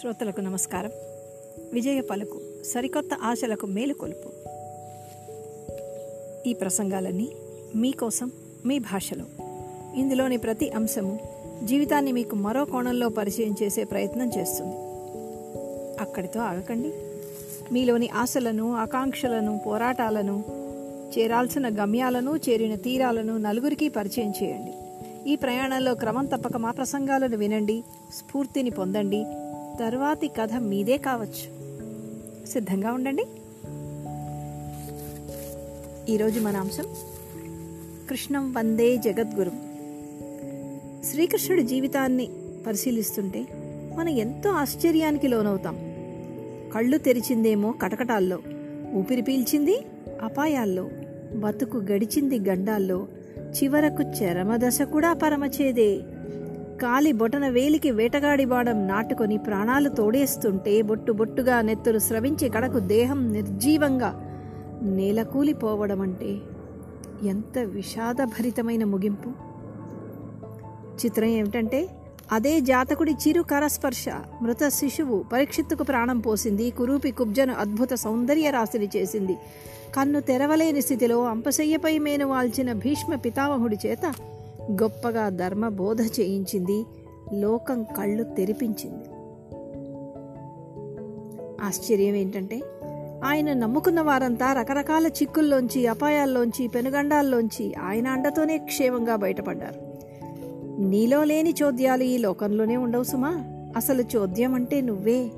శ్రోతలకు నమస్కారం. విజయ పలుకు సరికొత్త ఆశలకు మేలుకొలుపు ఈ ప్రసంగాలన్నీ మీకోసం మీ భాషలో. ఇందులోని ప్రతి అంశము జీవితాన్ని మీకు మరో కోణంలో పరిచయం చేసే ప్రయత్నం చేస్తుంది. అక్కడితో ఆగకండి. మీలోని ఆశలను ఆకాంక్షలను పోరాటాలను చేరాల్సిన గమ్యాలను చేరిన తీరాలను నలుగురికి పరిచయం చేయండి. ఈ ప్రయాణంలో క్రమం తప్పక మా ప్రసంగాలను వినండి స్ఫూర్తిని పొందండి తర్వాతి కథ మీదే కావచ్చు. సిద్ధంగా ఉండండి. ఈరోజు మన అంశం కృష్ణం వందే జగద్గురు. శ్రీకృష్ణుడి జీవితాన్ని పరిశీలిస్తుంటే మనం ఎంతో ఆశ్చర్యానికి లోనవుతాం. కళ్ళు తెరిచిందేమో కటకటాల్లో ఊపిరి పీల్చింది అపాయాల్లో బతుకు గడిచింది గండాల్లో చివరకు చరమదశ కూడా పరమచేదే. కాలి బొటన వేలికి వేటగాడి బాడం నాటుకొని ప్రాణాలు తోడేస్తుంటే బొట్టు బొట్టుగా నెత్తురు స్రవించి కడకు దేహం నిర్జీవంగా నేలకూలిపోవడం అంటే ఎంత విషాదభరితమైన ముగింపు. చిత్రం ఏమిటంటే అదే జాతకుడి చిరు కరస్పర్శ మృత శిశువు పరీక్షిత్తుకు ప్రాణం పోసింది కురూపి కుబ్జను అద్భుత సౌందర్య రాశిని చేసింది. కన్ను తెరవలేని స్థితిలో అంపశయ్యపై మేను వాల్చిన భీష్మ పితామహుడి చేత గొప్పగా ధర్మ బోధ చేయించింది. లోకం కళ్ళు తెరిపించింది. ఆశ్చర్యం ఏంటంటే ఆయన నమ్ముకున్న వారంతా రకరకాల చిక్కుల్లోంచి అపాయాల్లోంచి పెనుగండాల్లోంచి ఆయన అండతోనే క్షేమంగా బయటపడ్డారు. నీలో లేని చోద్యాలు ఈ లోకంలోనే ఉండవు సుమా. అసలు చోద్యం అంటే నువ్వే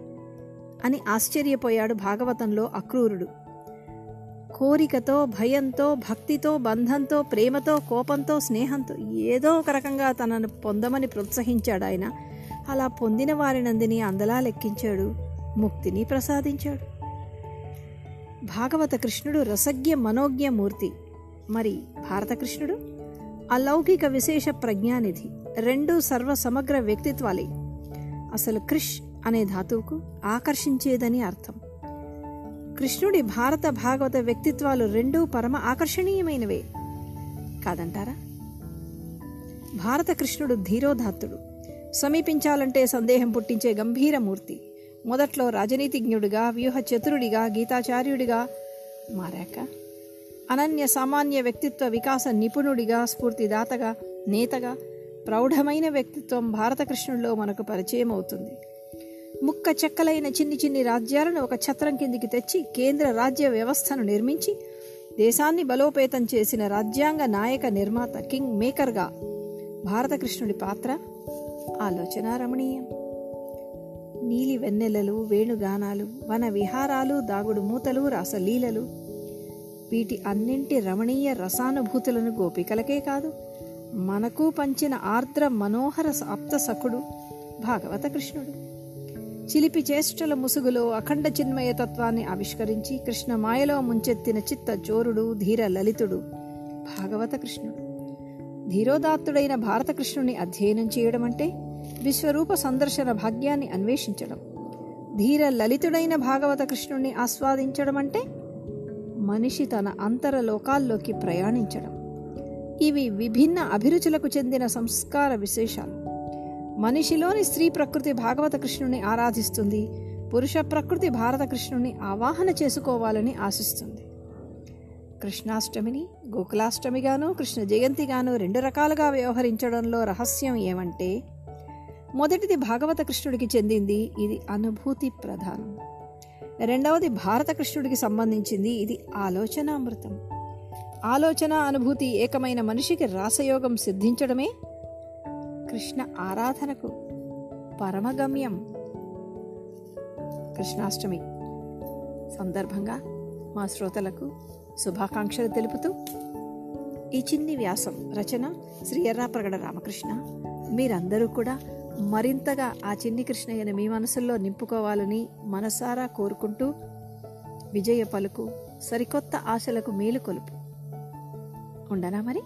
అని ఆశ్చర్యపోయాడు భాగవతంలో అక్రూరుడు. కోరికతో భయంతో భక్తితో బంధంతో ప్రేమతో కోపంతో స్నేహంతో ఏదో ఒక రకంగా తనను పొందమని ప్రోత్సహించాడు ఆయన. అలా పొందిన వారినందిని అందలా లెక్కించాడు ముక్తిని ప్రసాదించాడు. భాగవత కృష్ణుడు రసజ్ఞ మనోజ్ఞ మూర్తి మరి భారత కృష్ణుడు? అలౌకిక విశేష ప్రజ్ఞానిధి రెండు సర్వ సమగ్ర వ్యక్తిత్వాలే. అసలు క్రిష్ అనే ధాతువుకు ఆకర్షించేదని అర్థం. కృష్ణుడి భారత భాగవత వ్యక్తిత్వాలు రెండూ పరమ ఆకర్షణీయమైనవే. కాదంటారా? భారత కృష్ణుడు ధీరోధాత్తుడు. సమీపించాలంటే సందేహం పుట్టించే గంభీరమూర్తి. మొదట్లో రాజనీతిజ్ఞుడిగా వ్యూహ చతురుడిగా గీతాచార్యుడిగా మారాక అనన్య సామాన్య వ్యక్తిత్వ వికాస నిపుణుడిగా స్ఫూర్తిదాతగా నేతగా ప్రౌఢమైన వ్యక్తిత్వం భారతకృష్ణుడిలో మనకు పరిచయం అవుతుంది ముక్క చెక్కలైన చిన్ని చిన్ని రాజ్యాలను ఒక ఛత్రం కిందికి తెచ్చి కేంద్ర రాజ్య వ్యవస్థను నిర్మించి దేశాన్ని బలోపేతం చేసిన రాజ్యాంగ నాయక నిర్మాత కింగ్ మేకర్గా భారతకృష్ణుడి పాత్ర ఆలోచన రమణీయం. నీలి వెన్నెలలు వేణుగానాలు వన విహారాలు దాగుడు మూతలు రాసలీలలు వీటి అన్నింటి రమణీయ రసానుభూతులను గోపికలకే కాదు మనకు పంచిన ఆర్ద్ర మనోహర ఆప్త సఖుడు భాగవత కృష్ణుడు. చిలిపి చేష్టల ముసుగులో అఖండ చిన్మయ తత్వాన్ని ఆవిష్కరించి కృష్ణ మాయలో ముంచెత్తిన చిత్త చోరుడు ధీర లలితుడు భాగవత కృష్ణుడు. ధీరోదాత్తుడైన భారతకృష్ణుని అధ్యయనం చేయడం అంటే విశ్వరూప సందర్శన భాగ్యాన్ని అన్వేషించడం. ధీర లలితుడైన భాగవత కృష్ణుణ్ణి ఆస్వాదించడం అంటే మనిషి తన అంతర లోకాల్లోకి ప్రయాణించడం. ఇవి విభిన్న అభిరుచులకు చెందిన సంస్కార విశేషాలు. మనిషిలోని స్త్రీ ప్రకృతి భాగవత కృష్ణుని ఆరాధిస్తుంది. పురుష ప్రకృతి భారత కృష్ణుని ఆవాహన చేసుకోవాలని ఆశిస్తుంది. కృష్ణాష్టమిని గోకులాష్టమిగాను కృష్ణ జయంతిగాను రెండు రకాలుగా వ్యవహరించడంలో రహస్యం ఏమంటే మొదటిది భాగవత కృష్ణుడికి చెందింది ఇది అనుభూతి ప్రధానం. రెండవది భారత కృష్ణుడికి సంబంధించింది ఇది ఆలోచనామృతం. ఆలోచన అనుభూతి ఏకమైన మనిషికి రాసయోగం సిద్ధించడమే కృష్ణ ఆరాధనకు పరమగమ్యం. కృష్ణాష్టమి సందర్భంగా మా శ్రోతలకు శుభాకాంక్షలు తెలుపుతూ ఈ చిన్ని వ్యాసం రచన శ్రీ ఎర్రాప్రగడ రామకృష్ణ. మీరందరూ కూడా మరింతగా ఆ చిన్ని కృష్ణయ్యను మీ మనసుల్లో నింపుకోవాలని మనసారా కోరుకుంటూ విజయ పలుకు సరికొత్త ఆశలకు మేలు కొలుపు. ఉండనా మరి?